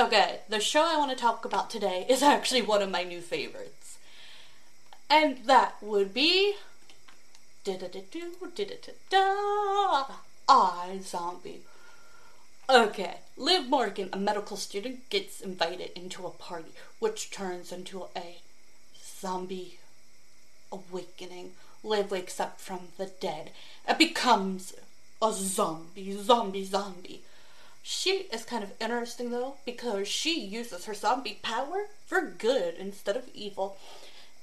Okay, the show I want to talk about today is actually one of my new favorites. And that would be iZombie. Okay, Liv Morgan, a medical student, gets invited into a party, which turns into a zombie awakening. Liv wakes up from the dead and becomes a zombie, zombie, zombie. She is kind of interesting though because she uses her zombie power for good instead of evil.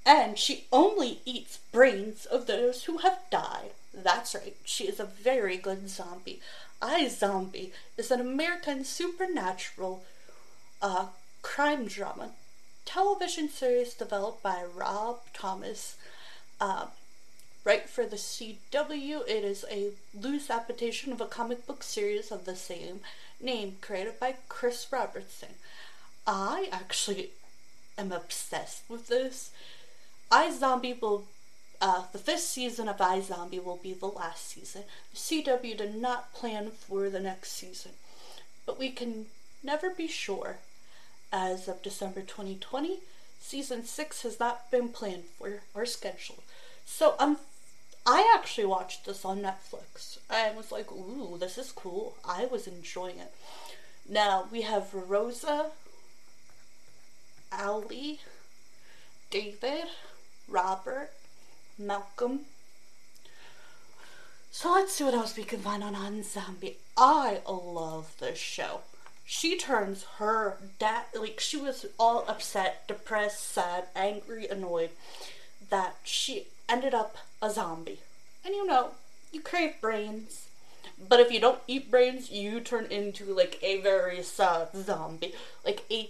And she only eats brains of those who have died. That's right, she is a very good zombie. iZombie is an American supernatural uh, crime drama television series developed by Rob Thomas. Uh, right for the CW, it is a loose adaptation of a comic book series of the same name created by Chris Roberson. I actually am obsessed with this. iZombie will uh, the fifth season of iZombie will be the last season. The CW did not plan for the next season, but we can never be sure. As of December 2020, season 6 has not been planned for or scheduled. So um, I actually watched this on Netflix and was like, ooh, this is cool. I was enjoying it. Now we have Rosa, Ali, David, Robert, Malcolm. So let's see what else we can find on iZombie. I love this show. She turns her dad, like, she was all upset, depressed, sad, angry, annoyed that she ended up a zombie. And you know, you crave brains. But if you don't eat brains, you turn into, like, a very sad zombie. Like, a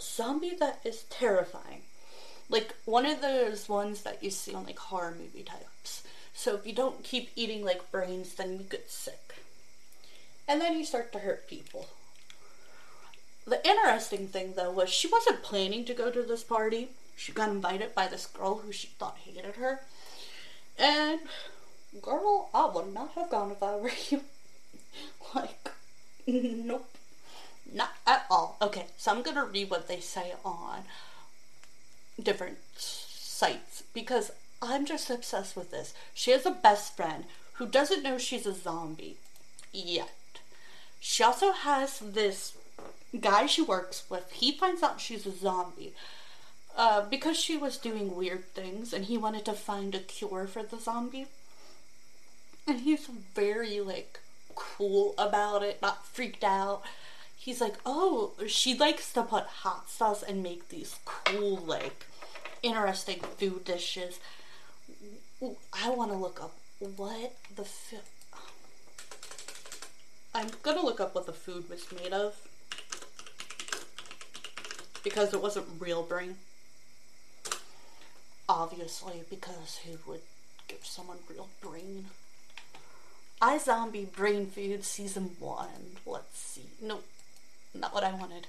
zombie that is terrifying like one of those ones that you see on like horror movie types. So if you don't keep eating like brains, then you get sick. And then you start to hurt people. The interesting thing though was she wasn't planning to go to this party. She got invited by this girl who she thought hated her. And girl, I would not have gone if I were you. like, nope. Not at all. Okay, so I'm gonna read what they say on different sites because I'm just obsessed with this. She has a best friend who doesn't know she's a zombie yet. She also has this guy she works with. He finds out she's a zombie uh, because she was doing weird things and he wanted to find a cure for the zombie. And he's very, like, cool about it, not freaked out he's like, oh, she likes to put hot sauce and make these cool, like, interesting food dishes. I want to look up what the food. I'm gonna look up what the food was made of because it wasn't real brain. Obviously, because who would give someone real brain? iZombie Brain Food Season 1. Let's see. Nope. Not what I wanted.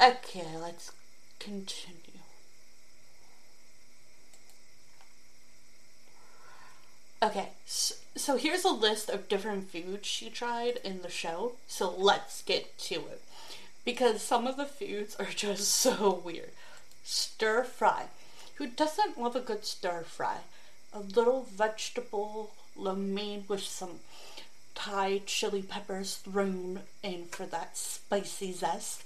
Okay, let's continue. Okay, so, so here's a list of different foods she tried in the show. So let's get to it. Because some of the foods are just so weird. Stir fry. Who doesn't love a good stir fry? A little vegetable lo mein with some Thai chili peppers thrown in for that spicy zest.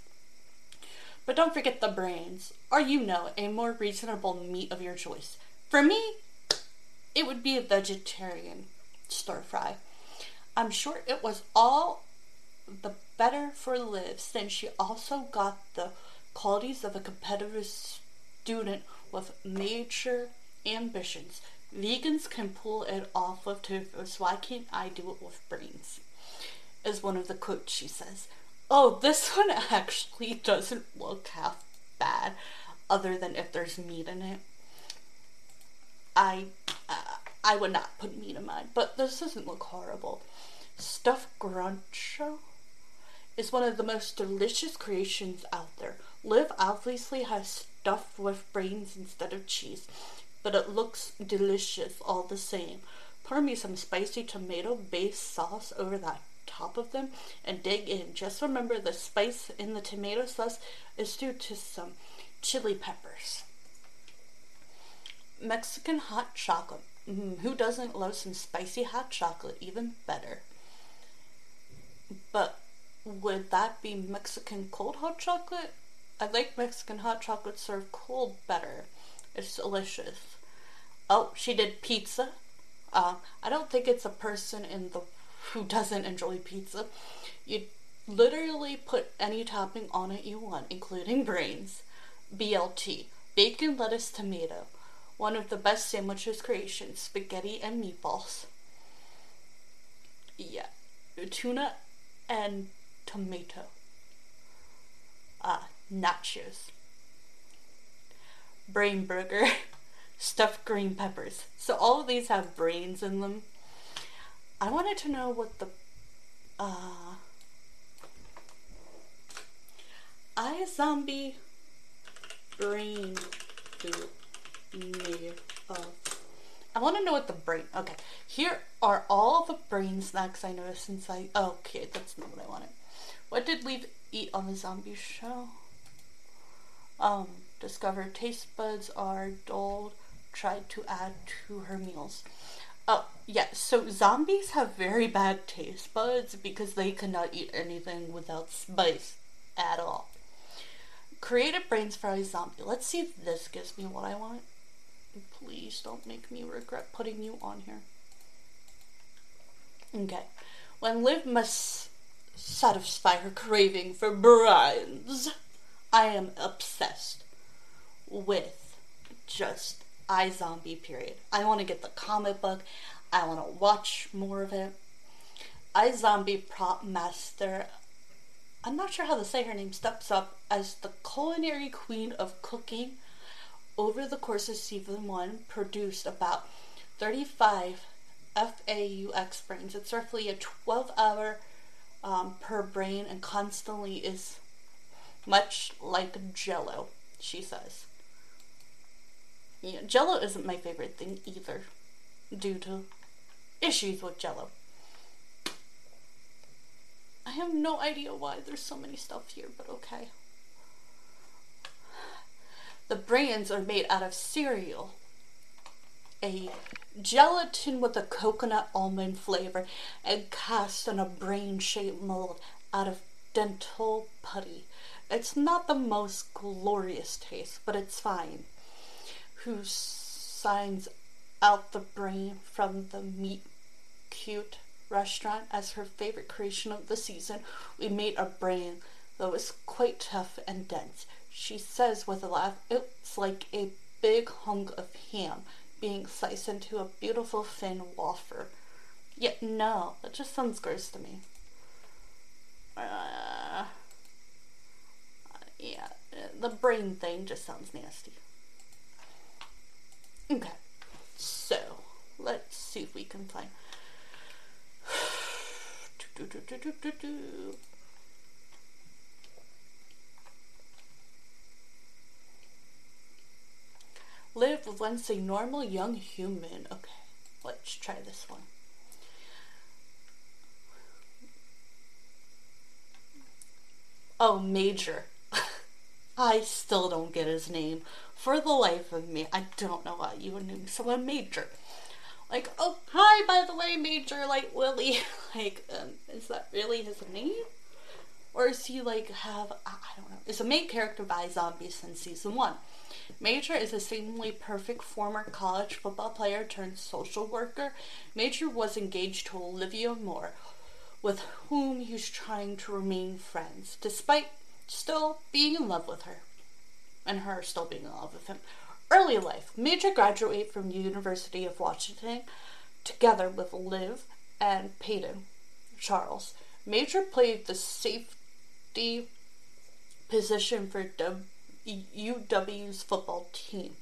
But don't forget the brains, or you know, a more reasonable meat of your choice. For me, it would be a vegetarian stir fry. I'm sure it was all the better for Liv since she also got the qualities of a competitive student with major ambitions. Vegans can pull it off with tofu, so why can't I do it with brains? is one of the quotes she says. Oh, this one actually doesn't look half bad, other than if there's meat in it. I uh, I would not put meat in mine, but this doesn't look horrible. Stuffed Groucho is one of the most delicious creations out there. Liv obviously has stuffed with brains instead of cheese, but it looks delicious all the same. Pour me some spicy tomato based sauce over that top of them and dig in. Just remember the spice in the tomato sauce is due to some chili peppers. Mexican hot chocolate. Mm, who doesn't love some spicy hot chocolate? Even better. But would that be Mexican cold hot chocolate? I like Mexican hot chocolate served cold better. It's delicious. Oh, she did pizza. Uh, I don't think it's a person in the who doesn't enjoy pizza. You literally put any topping on it you want, including brains. BLT, bacon, lettuce, tomato. One of the best sandwiches creations, spaghetti and meatballs. Yeah, tuna and tomato. Ah, nachos. Brain burger, stuffed green peppers. So all of these have brains in them. I wanted to know what the uh iZombie brain soup made of. I want to know what the brain. Okay, here are all the brain snacks I know since I. Oh, okay, that's not what I wanted. What did we eat on the zombie show? Um, discovered taste buds are dulled. Tried to add to her meals. Oh, yeah, so zombies have very bad taste buds because they cannot eat anything without spice at all. Creative brains for a zombie. Let's see if this gives me what I want. Please don't make me regret putting you on here. Okay. When Liv must satisfy her craving for brains, I am obsessed with just iZombie period. I want to get the comic book. I want to watch more of it. iZombie prop master. I'm not sure how to say her name. Steps up as the culinary queen of cooking. Over the course of season one, produced about 35 FAUX brains. It's roughly a 12 hour um, per brain and constantly is much like jello, she says. Jello isn't my favorite thing either, due to issues with Jello. I have no idea why there's so many stuff here, but okay. The brains are made out of cereal, a gelatin with a coconut almond flavor, and cast in a brain-shaped mold out of dental putty. It's not the most glorious taste, but it's fine who signs out the brain from the meat cute restaurant as her favorite creation of the season. We made a brain that was quite tough and dense. She says with a laugh, it's like a big hunk of ham being sliced into a beautiful thin wafer. Yet no, that just sounds gross to me. Uh, yeah, uh, the brain thing just sounds nasty. Okay, so let's see if we can find. Liv once a normal young human. Okay, let's try this one. Oh, Major. I still don't get his name. For the life of me, I don't know why you would name someone Major. Like, oh, hi, by the way, Major, like, Willie. like, um, is that really his name? Or is he, like, have, I don't know. Is a main character by Zombies since season one. Major is a seemingly perfect former college football player turned social worker. Major was engaged to Olivia Moore, with whom he's trying to remain friends, despite still being in love with her, and her still being in love with him. Early life Major graduated from University of Washington together with Liv and Peyton Charles. Major played the safety position for UW's football team.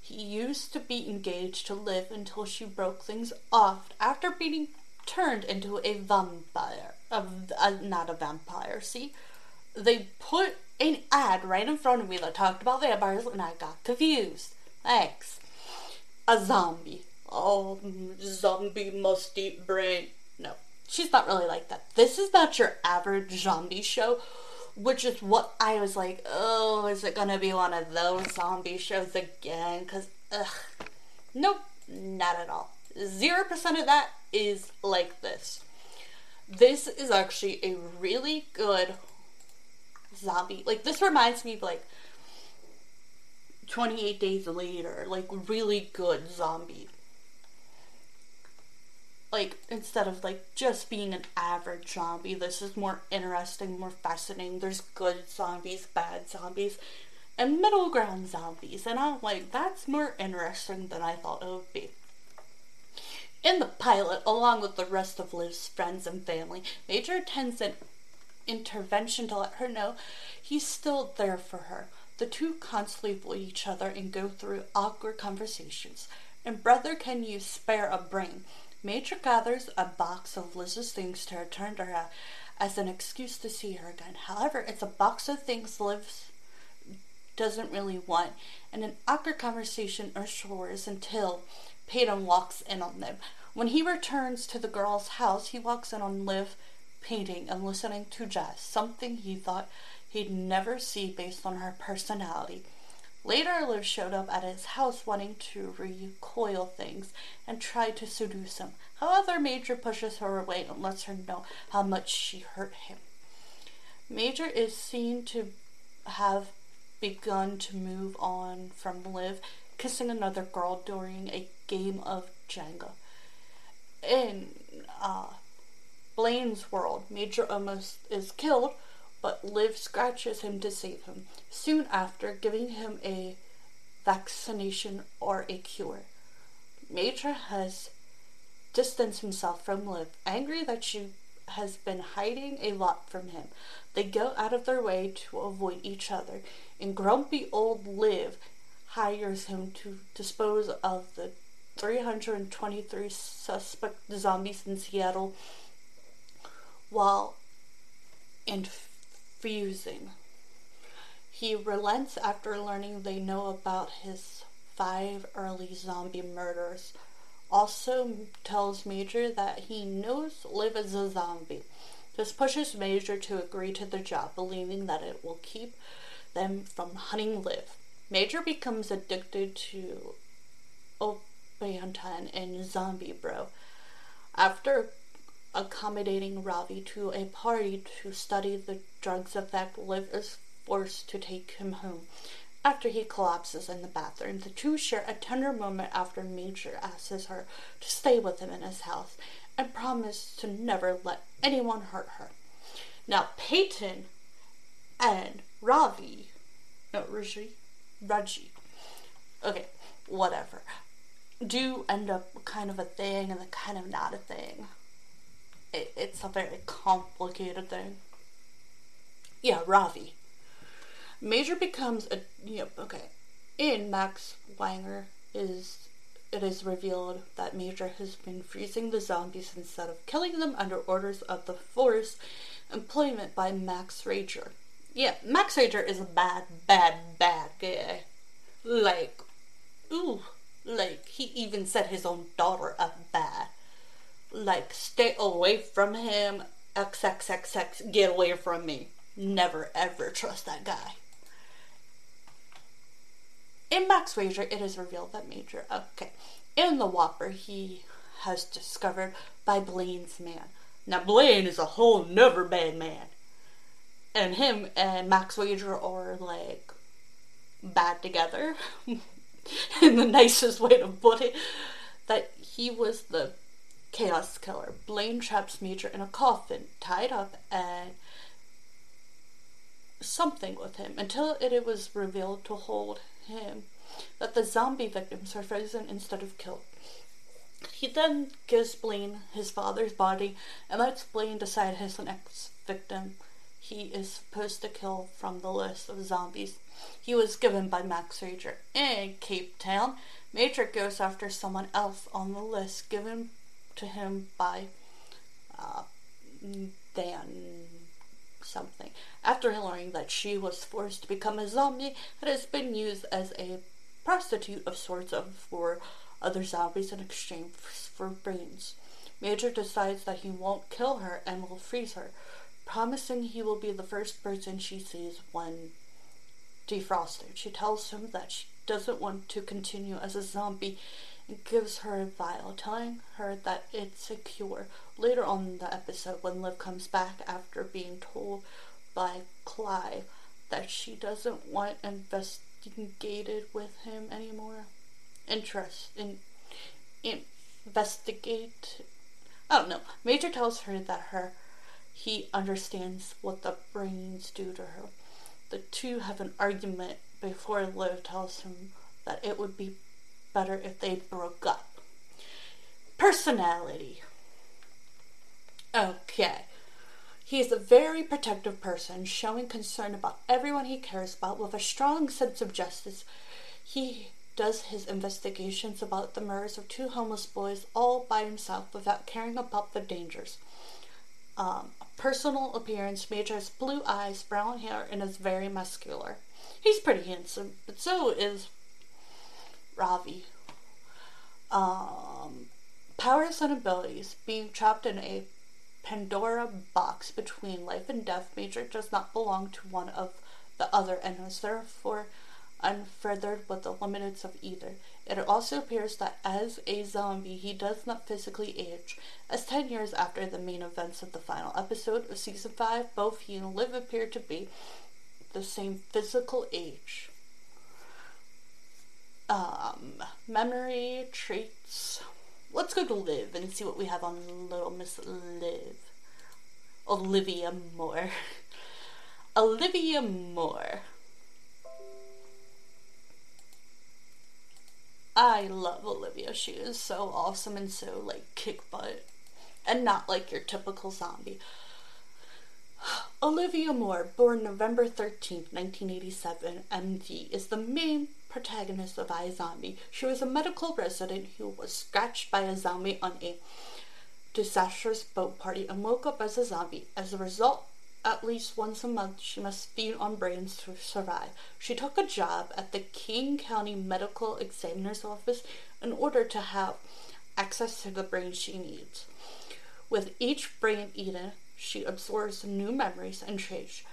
He used to be engaged to Liv until she broke things off after being turned into a vampire. A, a, not a vampire, see? They put an ad right in front of me that talked about vampires and I got confused. Thanks. A zombie. Oh, zombie must eat brain. No, she's not really like that. This is not your average zombie show, which is what I was like, oh, is it gonna be one of those zombie shows again? Because, ugh. Nope, not at all. 0% of that is like this. This is actually a really good zombie. Like, this reminds me of like 28 Days Later, like, really good zombie. Like instead of like just being an average zombie this is more interesting more fascinating. There's good zombies bad zombies and middle ground zombies. And i'm like that's more interesting than i thought it would be. In the pilot along with the rest of liv's friends and family major an intervention to let her know he's still there for her the two constantly avoid each other and go through awkward conversations and brother can you spare a brain Major gathers a box of Liz's things to return to her as an excuse to see her again. However, it's a box of things Liv doesn't really want, and an awkward conversation ensures until Peyton walks in on them. When he returns to the girl's house, he walks in on Liv painting and listening to jazz, something he thought he'd never see based on her personality. Later, Liv showed up at his house wanting to recoil things and tried to seduce him. However, Major pushes her away and lets her know how much she hurt him. Major is seen to have begun to move on from Liv, kissing another girl during a game of Jenga. In uh, Blaine's world, Major almost is killed but Liv scratches him to save him, soon after giving him a vaccination or a cure. Major has distanced himself from Liv, angry that she has been hiding a lot from him. They go out of their way to avoid each other, and grumpy old Liv hires him to dispose of the 323 suspect zombies in Seattle while infusing. He relents after learning they know about his five early zombie murders. Also tells Major that he knows Liv is a zombie. This pushes Major to agree to the job, believing that it will keep them from hunting Liv. Major becomes addicted to Opantan and Zombie Bro. After accommodating Ravi to a party to study the drug's effect, Liv is forced to take him home. After he collapses in the bathroom, the two share a tender moment after Major asks her to stay with him in his house and promise to never let anyone hurt her. Now, Peyton and Ravi, no, Raji, Raji, okay, whatever, do end up kind of a thing and kind of not a thing it, it's a very complicated thing. Yeah, Ravi. Major becomes a yep, okay. In Max Wager is it is revealed that Major has been freezing the zombies instead of killing them under orders of the Force employment by Max Rager. Yeah, Max Rager is a bad, bad, bad guy. Like, ooh, like he even set his own daughter up bad like stay away from him xxxx get away from me. Never ever trust that guy. In max wager it is revealed that major okay in the whopper he has discovered by blaine's man. Now blaine is a whole never bad man. And him and max wager are like bad together. In the nicest way to put it that he was the chaos killer. Blaine traps Major in a coffin, tied up, and something with him until it was revealed to hold him that the zombie victims are frozen instead of killed. He then gives Blaine his father's body and lets Blaine decide his next victim he is supposed to kill from the list of zombies he was given by Max Rager. In Cape Town, Major goes after someone else on the list given to him by uh, Dan something. After learning that she was forced to become a zombie that has been used as a prostitute of sorts for other zombies in exchange for brains. Major decides that he won't kill her and will freeze her, promising he will be the first person she sees when defrosted. She tells him that she doesn't want to continue as a zombie and gives her a vial, telling her that it's a cure. Later on in the episode, when Liv comes back after being told by Clive that she doesn't want investigated with him anymore, interest in, in investigate. Oh, I don't know. Major tells her that her he understands what the brains do to her. The two have an argument before Liv tells him that it would be better if they broke up. Personality. Okay. He is a very protective person, showing concern about everyone he cares about with a strong sense of justice. He does his investigations about the murders of two homeless boys all by himself without caring about the dangers. Um, personal appearance, Major has blue eyes, brown hair, and is very muscular. He's pretty handsome, but so is Ravi. Um, powers and abilities. Being trapped in a Pandora box between life and death, Major does not belong to one of the other and is therefore unfeathered with the limits of either. It also appears that as a zombie, he does not physically age. As 10 years after the main events of the final episode of season 5, both he and Liv appear to be the same physical age. Um, memory, traits. Let's go to Liv and see what we have on Little Miss Liv. Olivia Moore. Olivia Moore. I love Olivia. She is so awesome and so like kick butt. And not like your typical zombie. Olivia Moore, born November 13th, 1987, MD, is the main protagonist of iZombie. She was a medical resident who was scratched by a zombie on a disastrous boat party and woke up as a zombie. As a result, at least once a month, she must feed on brains to survive. She took a job at the King County Medical Examiner's Office in order to have access to the brains she needs. With each brain eaten, she absorbs new memories and traits.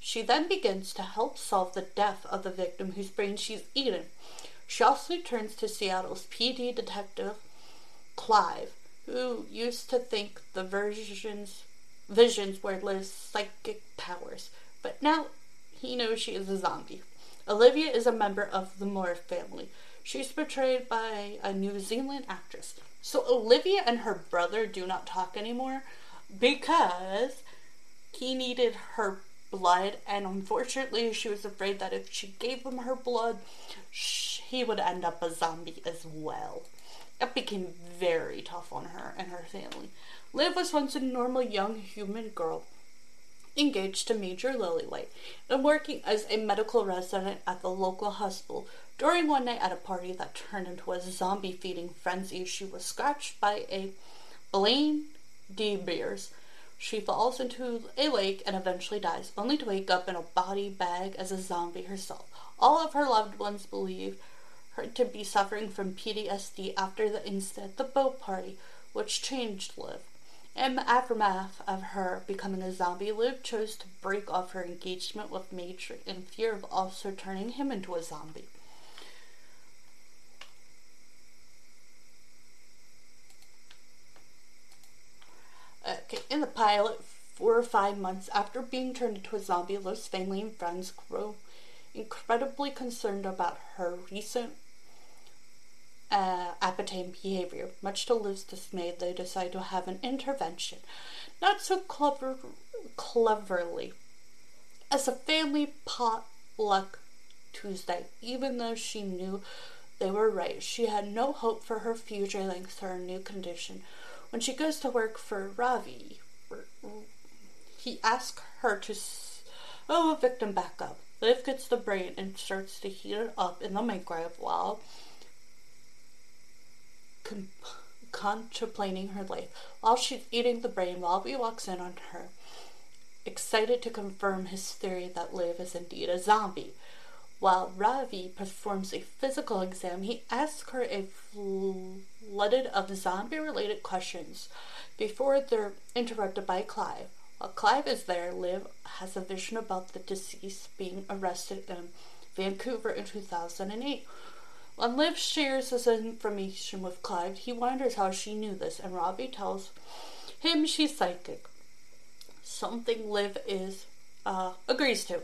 She then begins to help solve the death of the victim whose brain she's eaten. She also turns to Seattle's PD detective, Clive, who used to think the versions visions were Liz's psychic powers, but now he knows she is a zombie. Olivia is a member of the Moore family. She's portrayed by a New Zealand actress. So Olivia and her brother do not talk anymore because he needed her blood, and unfortunately, she was afraid that if she gave him her blood, he would end up a zombie as well. It became very tough on her and her family. Liv was once a normal young human girl engaged to Major Lillywhite and working as a medical resident at the local hospital. During one night at a party that turned into a zombie feeding frenzy, she was scratched by a Blaine DeBeers. She falls into a lake and eventually dies, only to wake up in a body bag as a zombie herself. All of her loved ones believe her to be suffering from PTSD after the incident, the boat party, which changed Liv. In the aftermath of her becoming a zombie, Liv chose to break off her engagement with Major in fear of also turning him into a zombie. Okay, in the pilot, four or five months after being turned into a zombie, Liv's family and friends grow incredibly concerned about her recent uh, appetite behavior. Much to Liv's dismay, they decide to have an intervention. Not so clever, cleverly. As a family potluck Tuesday, even though she knew They were right. She had no hope for her future thanks to her new condition. When she goes to work for Ravi, he asks her to sew a oh, victim back up. Liv gets the brain and starts to heat it up in the microwave while contemplating her life. While she's eating the brain, Ravi walks in on her, excited to confirm his theory that Liv is indeed a zombie. While Ravi performs a physical exam, he asks her a flooded of zombie related questions before they're interrupted by Clive. While Clive is there, Liv has a vision about the deceased being arrested in Vancouver in 2008. When Liv shares this information with Clive, he wonders how she knew this, and Ravi tells him she's psychic. Something Liv is uh, agrees to.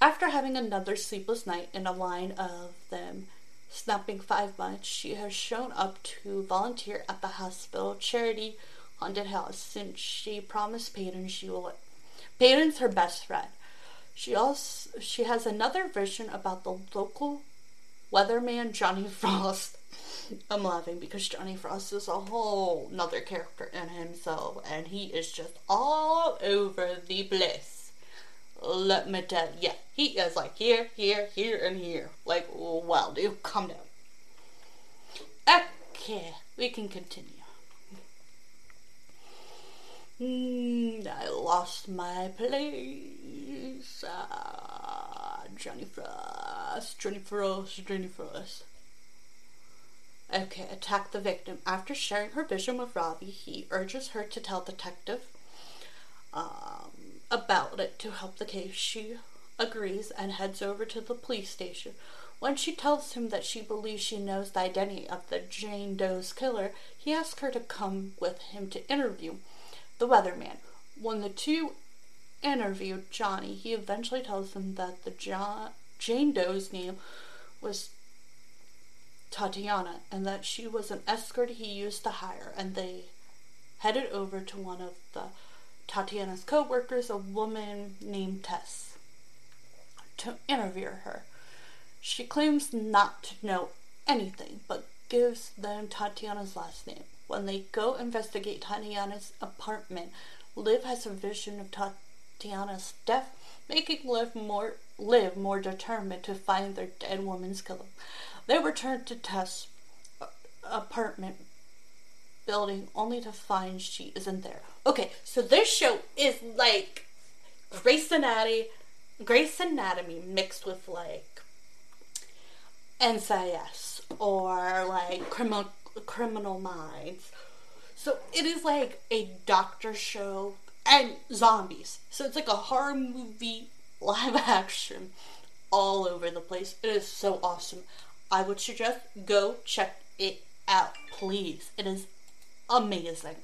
After having another sleepless night in a line of them snapping five months, she has shown up to volunteer at the hospital charity haunted house since she promised Peyton she will. Peyton's her best friend. She also she has another vision about the local weatherman Johnny Frost. I'm laughing because Johnny Frost is a whole another character in himself, and he is just all over the place let me tell you, yeah, he is like here, here, here, and here. Like, well, dude, calm down. Okay, we can continue. Mm, I lost my place. Ah, Johnny Frost, Johnny Frost, Johnny Frost. Okay, attack the victim. After sharing her vision with Robbie, he urges her to tell detective um, about it to help the case. She agrees and heads over to the police station. When she tells him that she believes she knows the identity of the Jane Doe's killer, he asks her to come with him to interview the weatherman. When the two interview Johnny, he eventually tells them that the Jane Doe's name was Tatiana and that she was an escort he used to hire, and they headed over to one of the Tatiana's co-workers, a woman named Tess, to interview her. She claims not to know anything, but gives them Tatiana's last name. When they go investigate Tatiana's apartment, Liv has a vision of Tatiana's death, making Liv more Liv more determined to find their dead woman's killer. They return to Tess' apartment building only to find she isn't there. Okay, so this show is like Grey's Anatomy, Grey's Anatomy mixed with like NCIS or like Criminal Criminal Minds. So it is like a doctor show and zombies. So it's like a horror movie live action all over the place. It is so awesome. I would suggest go check it out, please. It is amazing.